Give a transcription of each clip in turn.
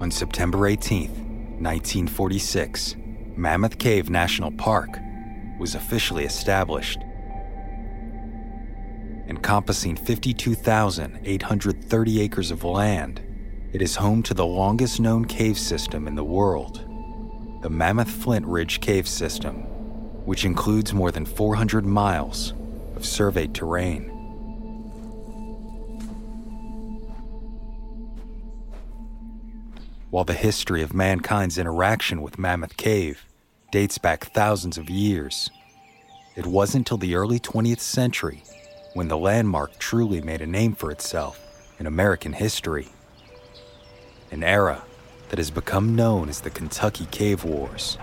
On September 18, 1946, Mammoth Cave National Park was officially established. Encompassing 52,830 acres of land, it is home to the longest known cave system in the world, the Mammoth Flint Ridge Cave System, which includes more than 400 miles of surveyed terrain. While the history of mankind's interaction with Mammoth Cave dates back thousands of years, it wasn't until the early 20th century when the landmark truly made a name for itself in American history. An era that has become known as the Kentucky Cave Wars.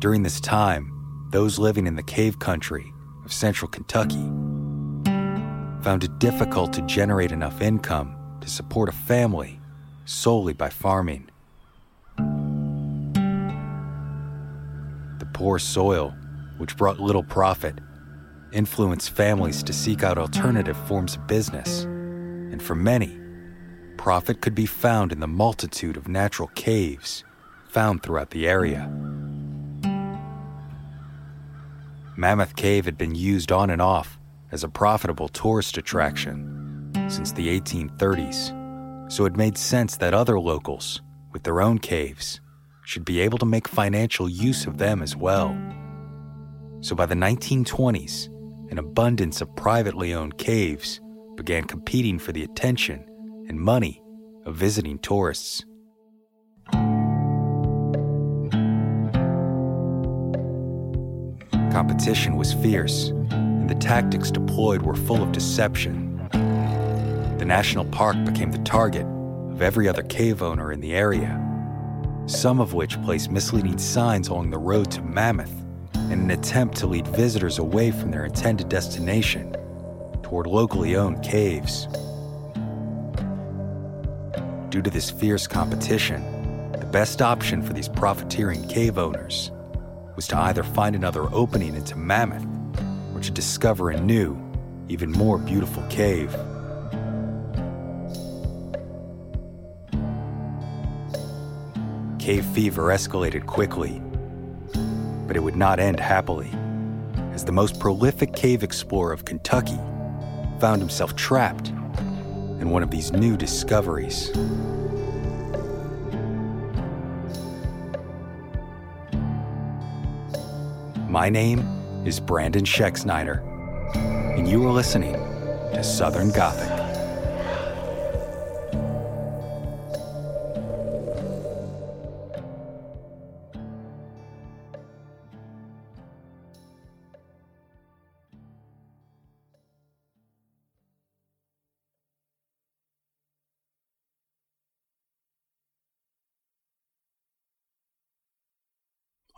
During this time, those living in the cave country of central Kentucky found it difficult to generate enough income to support a family solely by farming. The poor soil, which brought little profit, influenced families to seek out alternative forms of business, and for many, profit could be found in the multitude of natural caves found throughout the area. Mammoth Cave had been used on and off as a profitable tourist attraction since the 1830s, so it made sense that other locals, with their own caves, should be able to make financial use of them as well. So by the 1920s, an abundance of privately owned caves began competing for the attention and money of visiting tourists. Competition was fierce, and the tactics deployed were full of deception. The national park became the target of every other cave owner in the area, some of which placed misleading signs along the road to Mammoth in an attempt to lead visitors away from their intended destination toward locally owned caves. Due to this fierce competition, the best option for these profiteering cave owners was to either find another opening into Mammoth or to discover a new, even more beautiful cave. Cave fever escalated quickly, but it would not end happily, as the most prolific cave explorer of Kentucky found himself trapped in one of these new discoveries. My name is Brandon Schexnayder, and you are listening to Southern Gothic.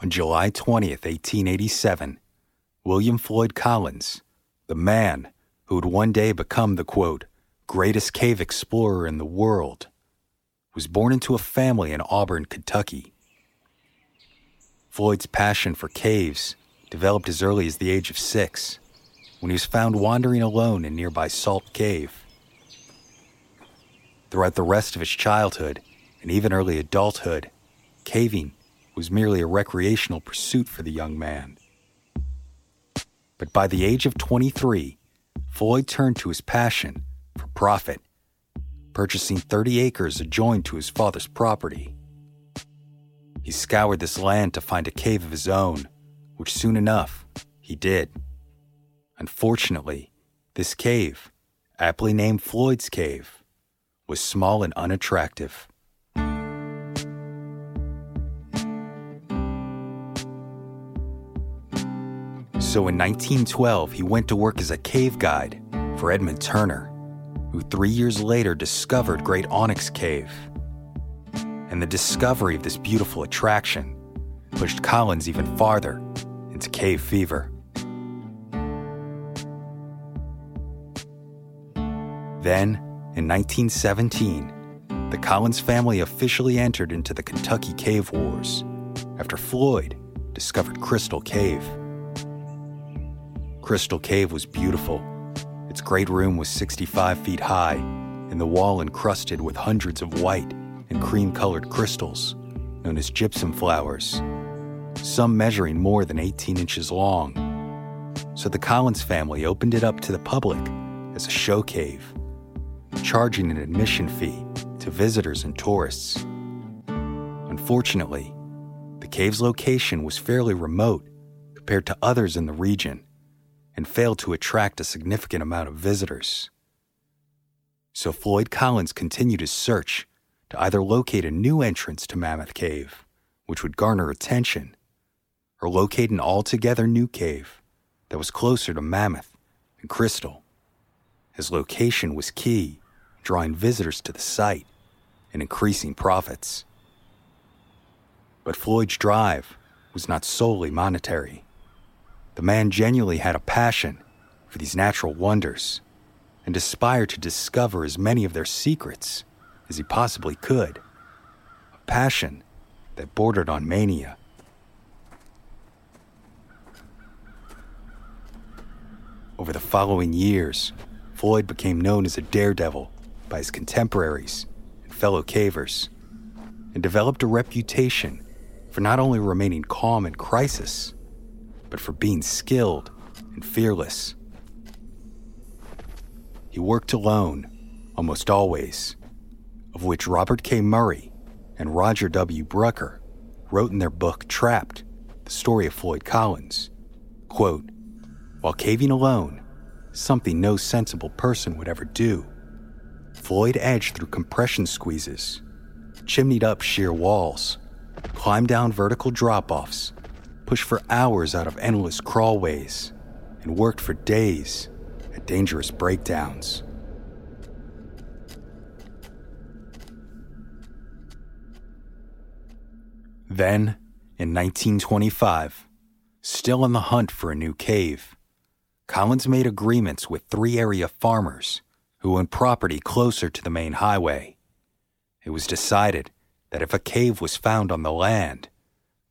On July 20th, 1887, William Floyd Collins, the man who would one day become the quote, greatest cave explorer in the world, was born into a family in Auburn, Kentucky. Floyd's passion for caves developed as early as the age of six, when he was found wandering alone in nearby Salt Cave. Throughout the rest of his childhood and even early adulthood, caving was merely a recreational pursuit for the young man. But by the age of 23, Floyd turned to his passion for profit, purchasing 30 acres adjoined to his father's property. He scoured this land to find a cave of his own, which soon enough he did. Unfortunately, this cave, aptly named Floyd's Cave, was small and unattractive. So in 1912, he went to work as a cave guide for Edmund Turner, who three years later discovered Great Onyx Cave. And the discovery of this beautiful attraction pushed Collins even farther into cave fever. Then, in 1917, the Collins family officially entered into the Kentucky Cave Wars after Floyd discovered Crystal Cave. Crystal Cave was beautiful. Its great room was 65 feet high, and the wall encrusted with hundreds of white and cream colored crystals, known as gypsum flowers, some measuring more than 18 inches long. So the Collins family opened it up to the public as a show cave, charging an admission fee to visitors and tourists. Unfortunately, the cave's location was fairly remote compared to others in the region and failed to attract a significant amount of visitors. So Floyd Collins continued his search to either locate a new entrance to Mammoth Cave, which would garner attention, or locate an altogether new cave that was closer to Mammoth and Crystal. His location was key, drawing visitors to the site and increasing profits. But Floyd's drive was not solely monetary. The man genuinely had a passion for these natural wonders and aspired to discover as many of their secrets as he possibly could. A passion that bordered on mania. Over the following years, Floyd became known as a daredevil by his contemporaries and fellow cavers, and developed a reputation for not only remaining calm in crisis, but for being skilled and fearless. He worked alone, almost always, of which Robert K. Murray and Roger W. Brucker wrote in their book Trapped, the story of Floyd Collins. Quote, While caving alone, something no sensible person would ever do, Floyd edged through compression squeezes, chimneyed up sheer walls, climbed down vertical drop offs, pushed for hours out of endless crawlways, and worked for days at dangerous breakdowns. Then, in 1925, still on the hunt for a new cave, Collins made agreements with three area farmers who owned property closer to the main highway. It was decided that if a cave was found on the land,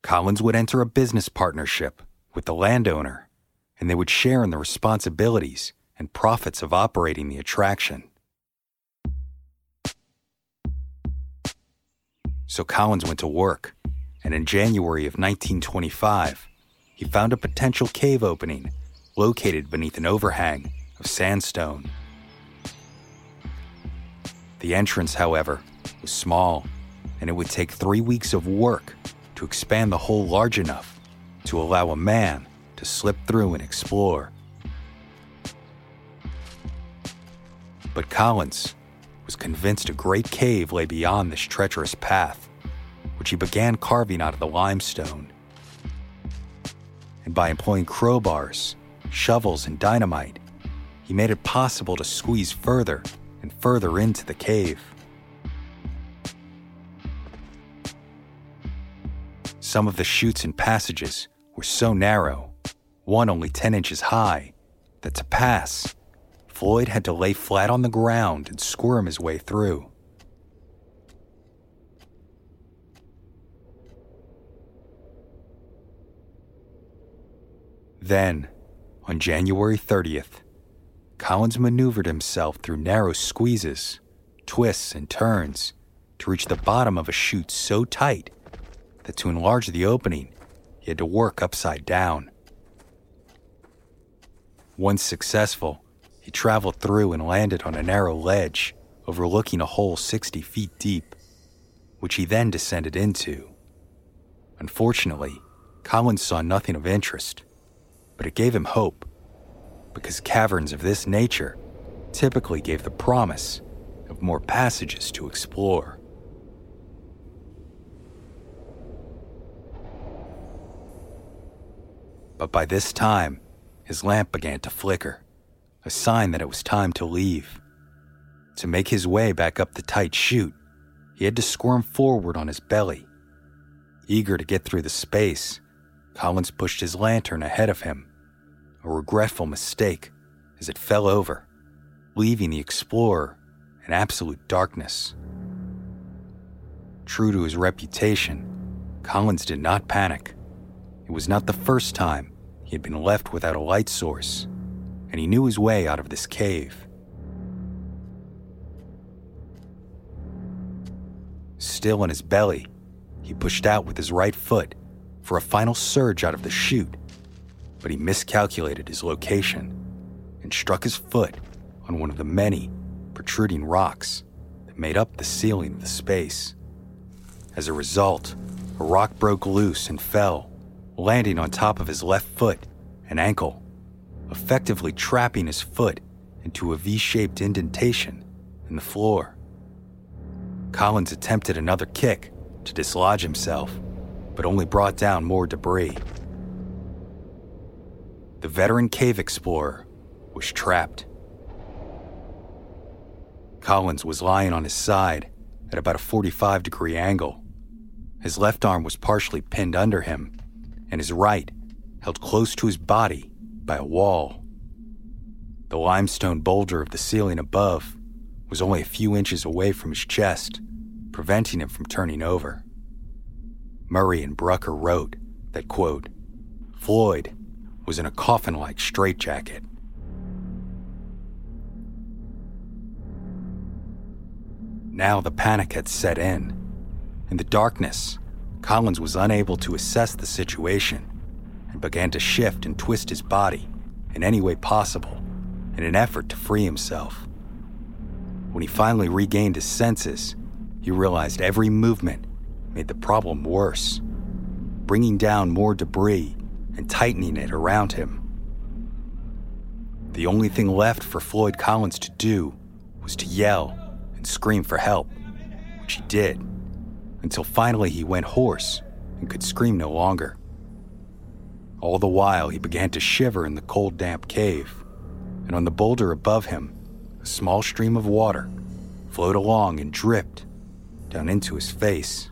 Collins would enter a business partnership with the landowner, and they would share in the responsibilities and profits of operating the attraction. So Collins went to work, and in January of 1925, he found a potential cave opening located beneath an overhang of sandstone. The entrance, however, was small, and it would take three weeks of work to expand the hole large enough to allow a man to slip through and explore. But Collins was convinced a great cave lay beyond this treacherous path, which he began carving out of the limestone. And by employing crowbars, shovels, and dynamite, he made it possible to squeeze further and further into the cave. Some of the chutes and passages were so narrow, one only 10 inches high, that to pass, Floyd had to lay flat on the ground and squirm his way through. Then, on January 30th, Collins maneuvered himself through narrow squeezes, twists, and turns to reach the bottom of a chute so tight that to enlarge the opening, he had to work upside down. Once successful, he traveled through and landed on a narrow ledge overlooking a hole 60 feet deep, which he then descended into. Unfortunately, Collins saw nothing of interest, but it gave him hope because caverns of this nature typically gave the promise of more passages to explore. But by this time, his lamp began to flicker, a sign that it was time to leave. To make his way back up the tight chute, he had to squirm forward on his belly. Eager to get through the space, Collins pushed his lantern ahead of him, a regretful mistake as it fell over, leaving the explorer in absolute darkness. True to his reputation, Collins did not panic. It was not the first time he had been left without a light source, and he knew his way out of this cave. Still in his belly, he pushed out with his right foot for a final surge out of the chute, but he miscalculated his location and struck his foot on one of the many protruding rocks that made up the ceiling of the space. As a result, a rock broke loose and fell landing on top of his left foot and ankle, effectively trapping his foot into a V shaped indentation in the floor. Collins attempted another kick to dislodge himself, but only brought down more debris. The veteran cave explorer was trapped. Collins was lying on his side at about a 45 degree angle. His left arm was partially pinned under him and his right held close to his body by a wall. The limestone boulder of the ceiling above was only a few inches away from his chest, preventing him from turning over. Murray and Brucker wrote that, quote, Floyd was in a coffin like straitjacket. Now the panic had set in. In the darkness, Collins was unable to assess the situation and began to shift and twist his body in any way possible in an effort to free himself. When he finally regained his senses, he realized every movement made the problem worse, bringing down more debris and tightening it around him. The only thing left for Floyd Collins to do was to yell and scream for help, which he did until finally he went hoarse and could scream no longer. All the while, he began to shiver in the cold, damp cave, and on the boulder above him, a small stream of water flowed along and dripped down into his face.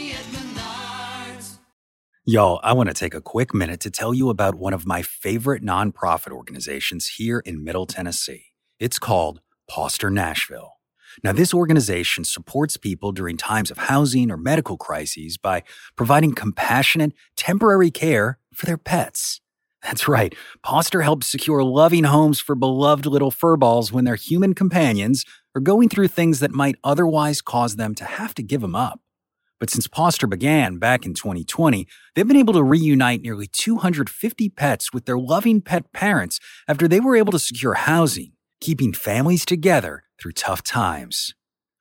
Y'all, I want to take a quick minute to tell you about one of my favorite nonprofit organizations here in Middle Tennessee. It's called Poster Nashville. Now, this organization supports people during times of housing or medical crises by providing compassionate, temporary care for their pets. That's right, Poster helps secure loving homes for beloved little furballs when their human companions are going through things that might otherwise cause them to have to give them up. But since Poster began back in 2020, they've been able to reunite nearly 250 pets with their loving pet parents after they were able to secure housing, keeping families together through tough times.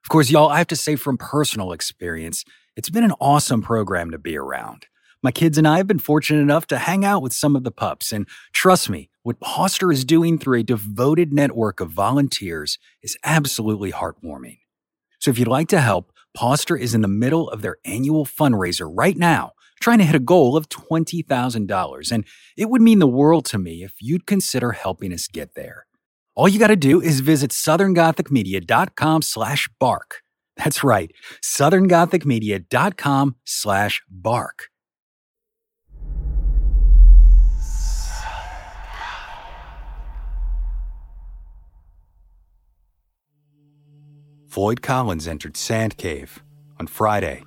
Of course, y'all, I have to say from personal experience, it's been an awesome program to be around. My kids and I have been fortunate enough to hang out with some of the pups, and trust me, what Poster is doing through a devoted network of volunteers is absolutely heartwarming. So if you'd like to help, Poster is in the middle of their annual fundraiser right now, trying to hit a goal of $20,000, and it would mean the world to me if you'd consider helping us get there. All you got to do is visit southerngothicmedia.com slash bark. That's right, southerngothicmedia.com slash bark. Floyd Collins entered Sand Cave on Friday,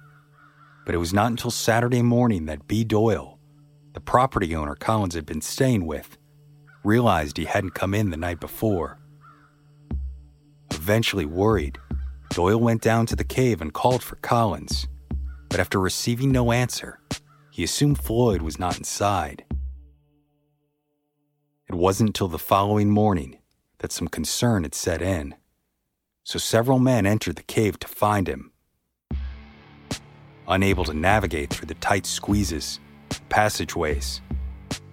but it was not until Saturday morning that B. Doyle, the property owner Collins had been staying with, realized he hadn't come in the night before. Eventually worried, Doyle went down to the cave and called for Collins, but after receiving no answer, he assumed Floyd was not inside. It wasn't until the following morning that some concern had set in, so several men entered the cave to find him. Unable to navigate through the tight squeezes, passageways,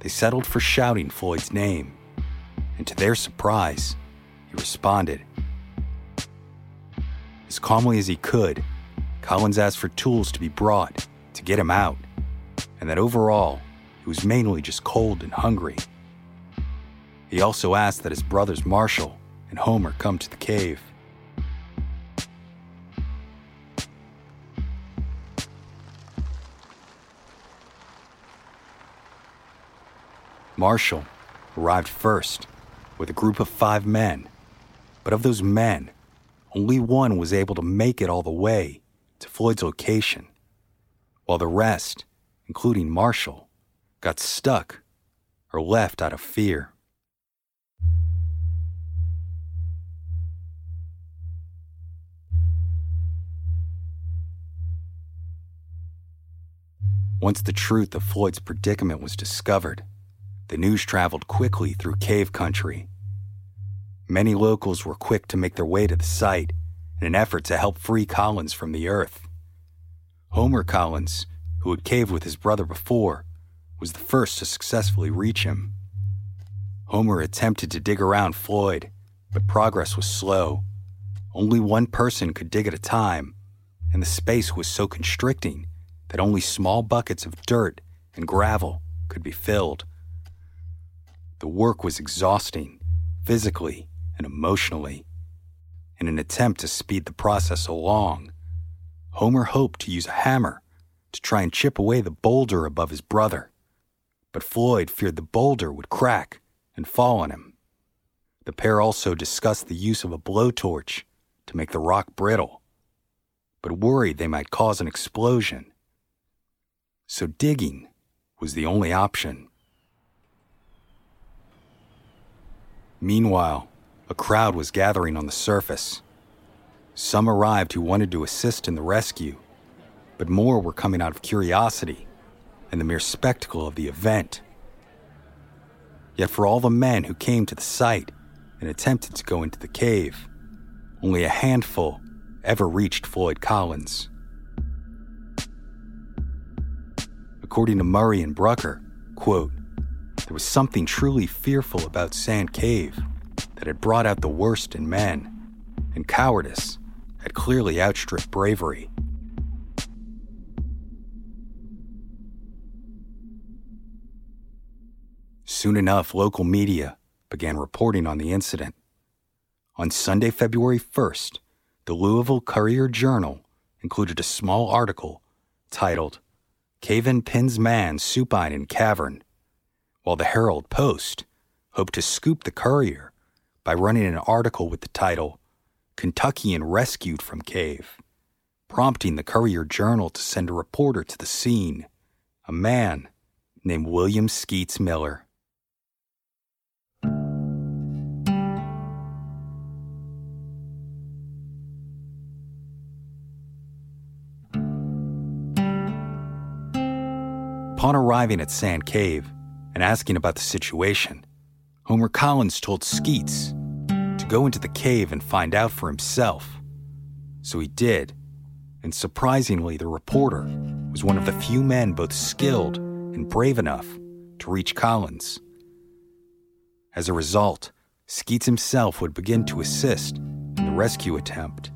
they settled for shouting Floyd's name, and to their surprise, he responded. As calmly as he could, Collins asked for tools to be brought to get him out, and that overall, he was mainly just cold and hungry. He also asked that his brothers Marshall and Homer come to the cave. Marshall arrived first with a group of five men, but of those men, only one was able to make it all the way to Floyd's location, while the rest, including Marshall, got stuck or left out of fear. Once the truth of Floyd's predicament was discovered, the news traveled quickly through cave country. Many locals were quick to make their way to the site in an effort to help free Collins from the earth. Homer Collins, who had caved with his brother before, was the first to successfully reach him. Homer attempted to dig around Floyd, but progress was slow. Only one person could dig at a time, and the space was so constricting that only small buckets of dirt and gravel could be filled. The work was exhausting, physically and emotionally. In an attempt to speed the process along, Homer hoped to use a hammer to try and chip away the boulder above his brother. But Floyd feared the boulder would crack and fall on him. The pair also discussed the use of a blowtorch to make the rock brittle, but worried they might cause an explosion so digging was the only option. Meanwhile, a crowd was gathering on the surface. Some arrived who wanted to assist in the rescue, but more were coming out of curiosity and the mere spectacle of the event. Yet, for all the men who came to the site and attempted to go into the cave, only a handful ever reached Floyd Collins. According to Murray and Brucker, quote, there was something truly fearful about Sand Cave that had brought out the worst in men, and cowardice had clearly outstripped bravery. Soon enough, local media began reporting on the incident. On Sunday, February 1st, the Louisville Courier Journal included a small article titled Cave-in pins man supine in cavern, while the Herald Post hoped to scoop the Courier by running an article with the title Kentuckian Rescued from Cave, prompting the Courier Journal to send a reporter to the scene, a man named William Skeets Miller. Upon arriving at Sand Cave and asking about the situation, Homer Collins told Skeets to go into the cave and find out for himself. So he did, and surprisingly, the reporter was one of the few men both skilled and brave enough to reach Collins. As a result, Skeets himself would begin to assist in the rescue attempt.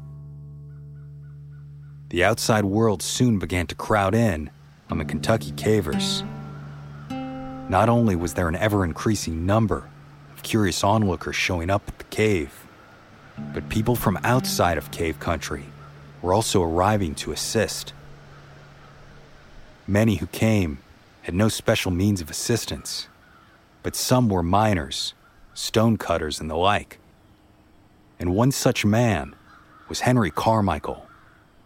The outside world soon began to crowd in on the Kentucky cavers. Not only was there an ever increasing number of curious onlookers showing up at the cave, but people from outside of cave country were also arriving to assist. Many who came had no special means of assistance, but some were miners, stonecutters, and the like. And one such man was Henry Carmichael,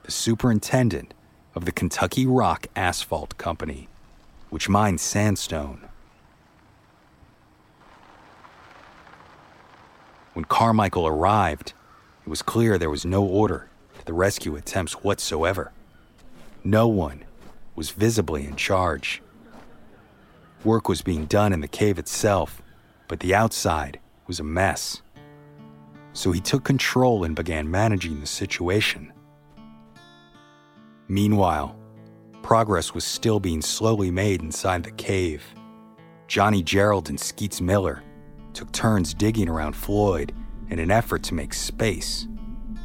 the superintendent of the Kentucky Rock Asphalt Company, which mined sandstone. When Carmichael arrived, it was clear there was no order to the rescue attempts whatsoever. No one was visibly in charge. Work was being done in the cave itself, but the outside was a mess. So he took control and began managing the situation. Meanwhile, progress was still being slowly made inside the cave. Johnny Gerald and Skeets Miller took turns digging around Floyd in an effort to make space,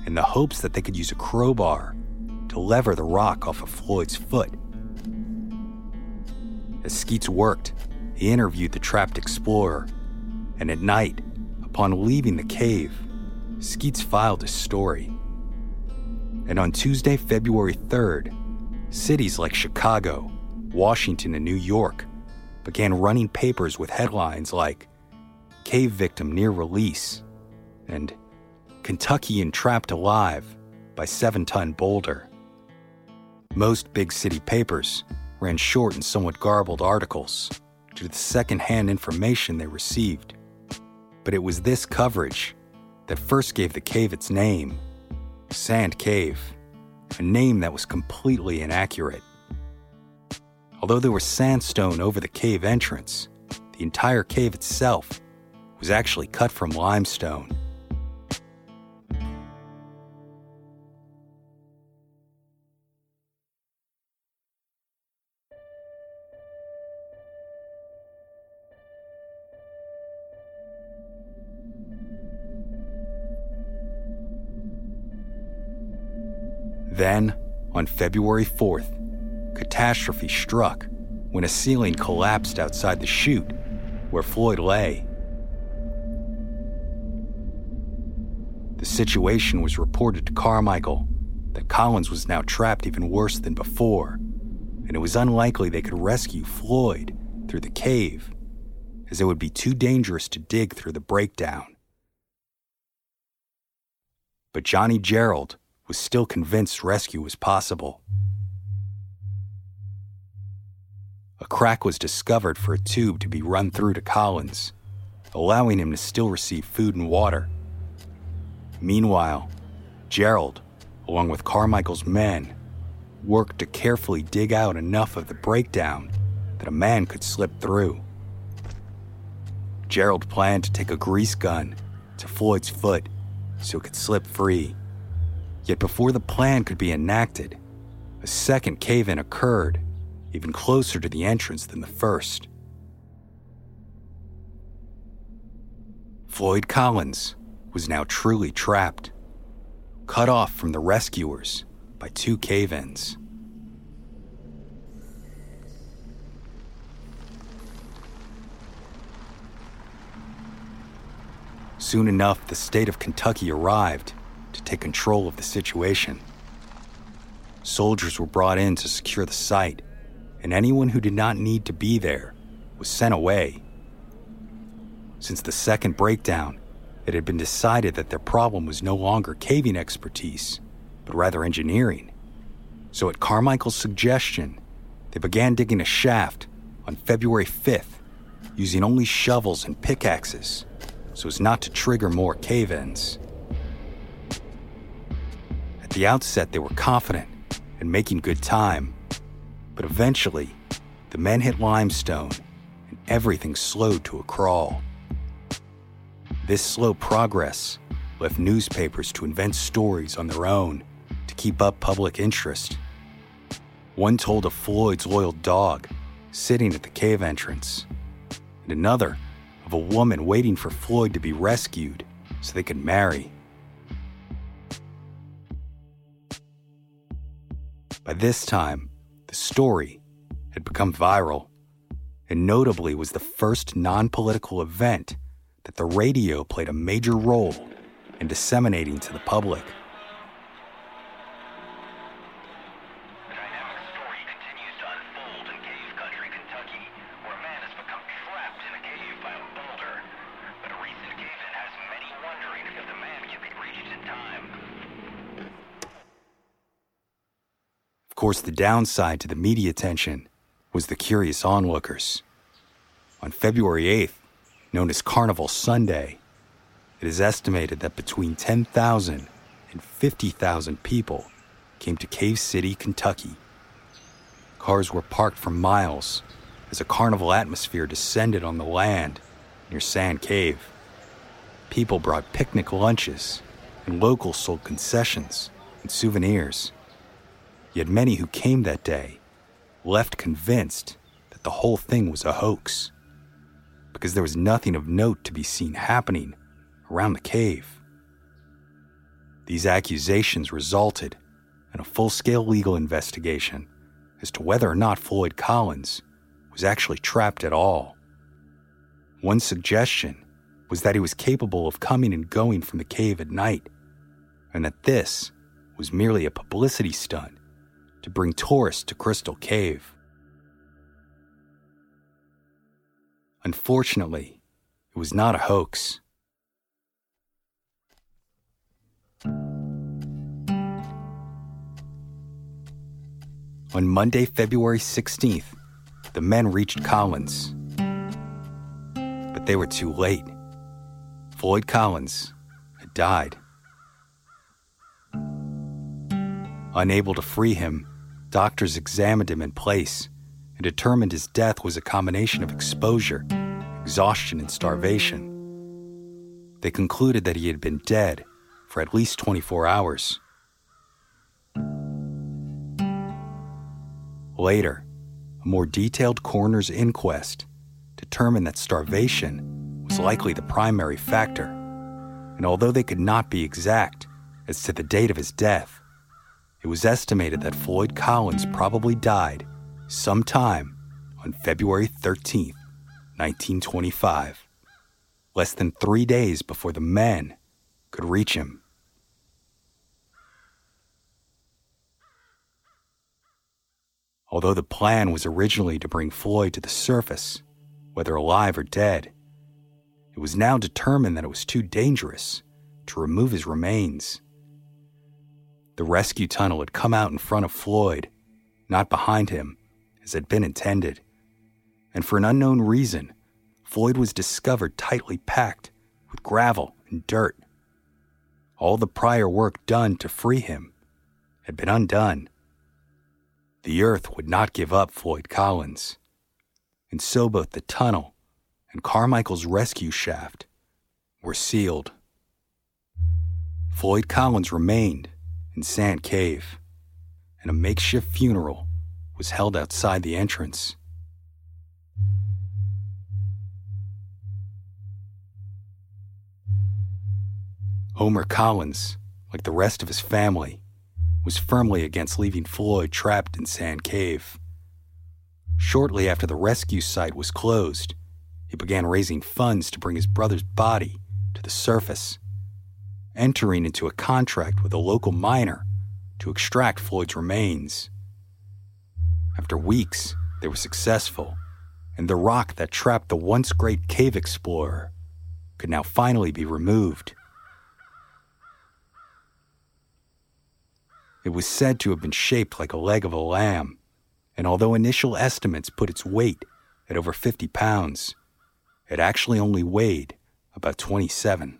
in the hopes that they could use a crowbar to lever the rock off of Floyd's foot. As Skeets worked, he interviewed the trapped explorer, and at night, upon leaving the cave, Skeets filed his story. And on Tuesday, February 3rd, cities like Chicago, Washington, and New York began running papers with headlines like Cave Victim Near Release and Kentuckian Trapped Alive by Seven Ton Boulder. Most big city papers ran short and somewhat garbled articles due to the secondhand information they received. But it was this coverage that first gave the cave its name Sand Cave, a name that was completely inaccurate. Although there was sandstone over the cave entrance, the entire cave itself was actually cut from limestone. Then, on February 4th, catastrophe struck when a ceiling collapsed outside the chute where Floyd lay. Situation was reported to Carmichael that Collins was now trapped even worse than before, and it was unlikely they could rescue Floyd through the cave, as it would be too dangerous to dig through the breakdown. But Johnny Gerald was still convinced rescue was possible. A crack was discovered for a tube to be run through to Collins, allowing him to still receive food and water. Meanwhile, Gerald, along with Carmichael's men, worked to carefully dig out enough of the breakdown that a man could slip through. Gerald planned to take a grease gun to Floyd's foot so it could slip free. Yet before the plan could be enacted, a second cave in occurred, even closer to the entrance than the first. Floyd Collins was now truly trapped, cut off from the rescuers by two cave ins. Soon enough, the state of Kentucky arrived to take control of the situation. Soldiers were brought in to secure the site, and anyone who did not need to be there was sent away. Since the second breakdown, it had been decided that their problem was no longer caving expertise, but rather engineering. So, at Carmichael's suggestion, they began digging a shaft on February 5th using only shovels and pickaxes so as not to trigger more cave ins. At the outset, they were confident and making good time, but eventually, the men hit limestone and everything slowed to a crawl. This slow progress left newspapers to invent stories on their own to keep up public interest. One told of Floyd's loyal dog sitting at the cave entrance, and another of a woman waiting for Floyd to be rescued so they could marry. By this time, the story had become viral, and notably was the first non political event that the radio played a major role in disseminating to the public. The dynamic story continues to unfold in Cave Country, Kentucky, where a man has become trapped in a cave by a boulder. But a recent cave-in has many wondering if the man can be reached in time. Of course, the downside to the media attention was the curious onlookers. On February 8th, known as Carnival Sunday, it is estimated that between 10,000 and 50,000 people came to Cave City, Kentucky. Cars were parked for miles as a carnival atmosphere descended on the land near Sand Cave. People brought picnic lunches, and locals sold concessions and souvenirs. Yet many who came that day left convinced that the whole thing was a hoax, because there was nothing of note to be seen happening around the cave. These accusations resulted in a full scale legal investigation as to whether or not Floyd Collins was actually trapped at all. One suggestion was that he was capable of coming and going from the cave at night, and that this was merely a publicity stunt to bring tourists to Crystal Cave. Unfortunately, it was not a hoax. On Monday, February 16th, the men reached Collins. But they were too late. Floyd Collins had died. Unable to free him, doctors examined him in place determined his death was a combination of exposure, exhaustion, and starvation. They concluded that he had been dead for at least 24 hours. Later, a more detailed coroner's inquest determined that starvation was likely the primary factor, and although they could not be exact as to the date of his death, it was estimated that Floyd Collins probably died sometime on February 13th, 1925, less than three days before the men could reach him. Although the plan was originally to bring Floyd to the surface, whether alive or dead, it was now determined that it was too dangerous to remove his remains. The rescue tunnel had come out in front of Floyd, not behind him, as had been intended. And for an unknown reason, Floyd was discovered tightly packed with gravel and dirt. All the prior work done to free him had been undone. The earth would not give up Floyd Collins. And so both the tunnel and Carmichael's rescue shaft were sealed. Floyd Collins remained in Sand Cave, and a makeshift funeral was held outside the entrance. Homer Collins, like the rest of his family, was firmly against leaving Floyd trapped in Sand Cave. Shortly after the rescue site was closed, he began raising funds to bring his brother's body to the surface, entering into a contract with a local miner to extract Floyd's remains. After weeks, they were successful, and the rock that trapped the once great cave explorer could now finally be removed. It was said to have been shaped like a leg of a lamb, and although initial estimates put its weight at over 50 pounds, it actually only weighed about 27.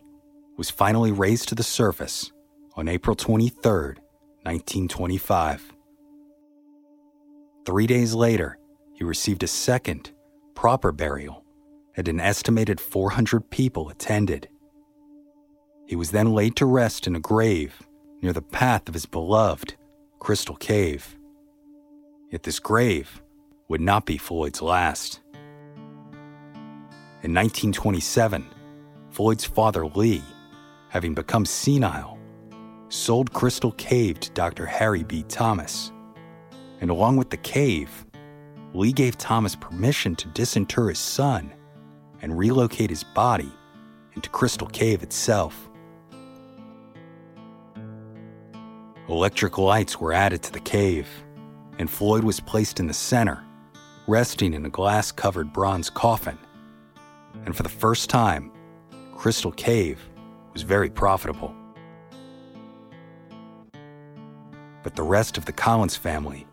was finally raised to the surface on April 23, 1925. Three days later, he received a second, proper burial, and an estimated 400 people attended. He was then laid to rest in a grave near the path of his beloved Crystal Cave. Yet this grave would not be Floyd's last. In 1927, Floyd's father, Lee, having become senile, sold Crystal Cave to Dr. Harry B. Thomas. And along with the cave, Lee gave Thomas permission to disinter his son and relocate his body into Crystal Cave itself. Electric lights were added to the cave, and Floyd was placed in the center, resting in a glass covered bronze coffin. And for the first time, Crystal Cave was very profitable. But the rest of the Collins family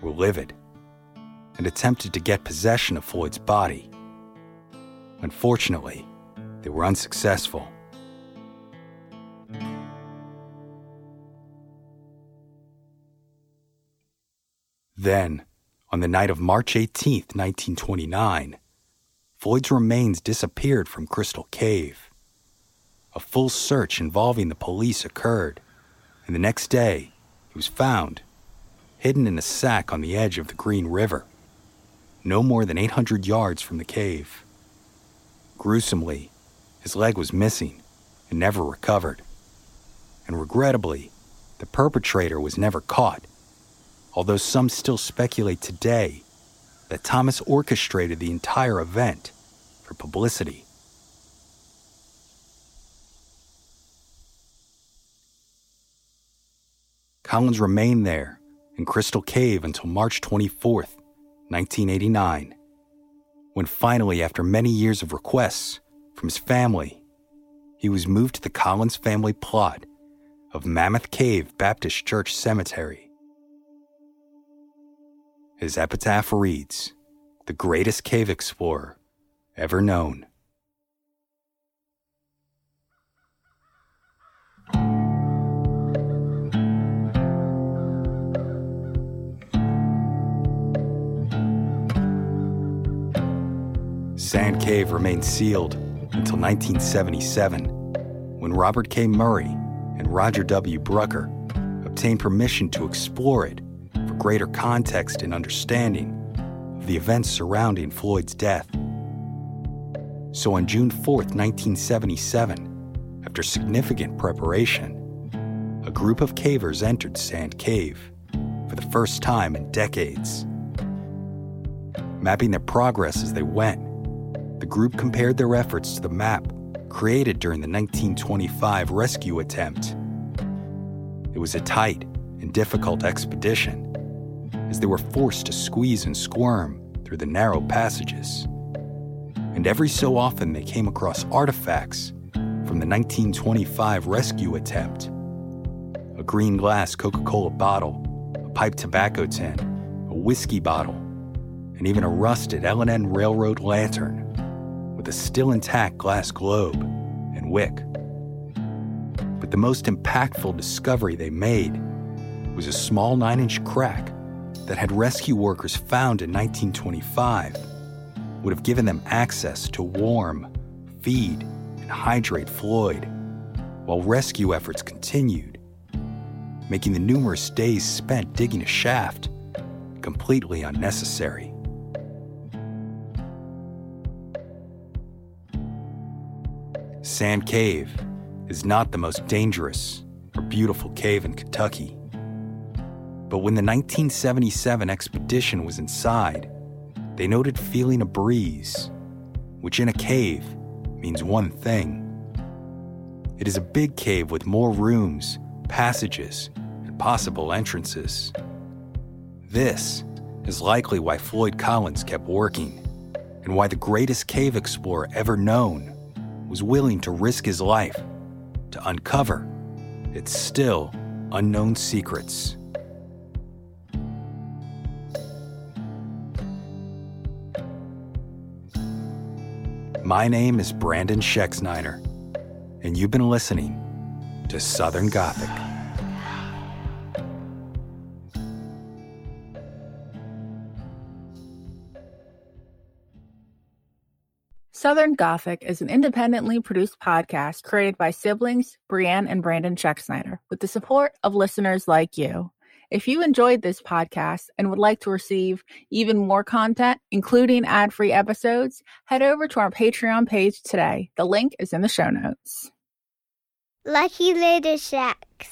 were livid and attempted to get possession of Floyd's body. Unfortunately, they were unsuccessful. Then, on the night of March 18, 1929, Floyd's remains disappeared from Crystal Cave. A full search involving the police occurred, and the next day, he was found, hidden in a sack on the edge of the Green River, no more than 800 yards from the cave. Gruesomely, his leg was missing and never recovered. And regrettably, the perpetrator was never caught, although some still speculate today that Thomas orchestrated the entire event for publicity. Collins remained there in Crystal Cave until March 24, 1989, when finally, after many years of requests from his family, he was moved to the Collins family plot of Mammoth Cave Baptist Church Cemetery. His epitaph reads, The greatest cave explorer ever known. Sand Cave remained sealed until 1977, when Robert K. Murray and Roger W. Brucker obtained permission to explore it for greater context and understanding of the events surrounding Floyd's death. So on June 4, 1977, after significant preparation, a group of cavers entered Sand Cave for the first time in decades. Mapping their progress as they went, the group compared their efforts to the map created during the 1925 rescue attempt. It was a tight and difficult expedition, as they were forced to squeeze and squirm through the narrow passages. And every so often they came across artifacts from the 1925 rescue attempt a green glass Coca Cola bottle, a pipe tobacco tin, a whiskey bottle, and even a rusted L&N Railroad lantern with a still intact glass globe and wick. But the most impactful discovery they made was a small 9 inch crack that had rescue workers found in 1925 would have given them access to warm, feed, and hydrate Floyd while rescue efforts continued, making the numerous days spent digging a shaft completely unnecessary. Sand Cave is not the most dangerous or beautiful cave in Kentucky. But when the 1977 expedition was inside, they noted feeling a breeze, which in a cave means one thing. It is a big cave with more rooms, passages, and possible entrances. This is likely why Floyd Collins kept working, and why the greatest cave explorer ever known was willing to risk his life to uncover its still unknown secrets. My name is Brandon Schexnayder, and you've been listening to Southern Gothic. Southern Gothic is an independently produced podcast created by siblings Brienne and Brandon Schexnayder with the support of listeners like you. If you enjoyed this podcast and would like to receive even more content, including ad free episodes, head over to our Patreon page today. The link is in the show notes. Lucky Little Shacks.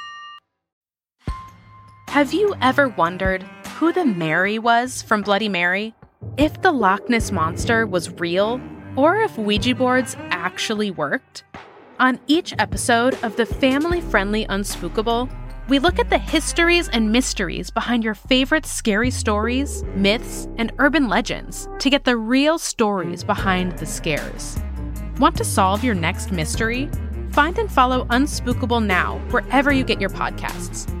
Have you ever wondered who the Mary was from Bloody Mary? If the Loch Ness Monster was real, or if Ouija boards actually worked? On each episode of the family friendly Unspookable, we look at the histories and mysteries behind your favorite scary stories, myths, and urban legends to get the real stories behind the scares. Want to solve your next mystery? Find and follow Unspookable now wherever you get your podcasts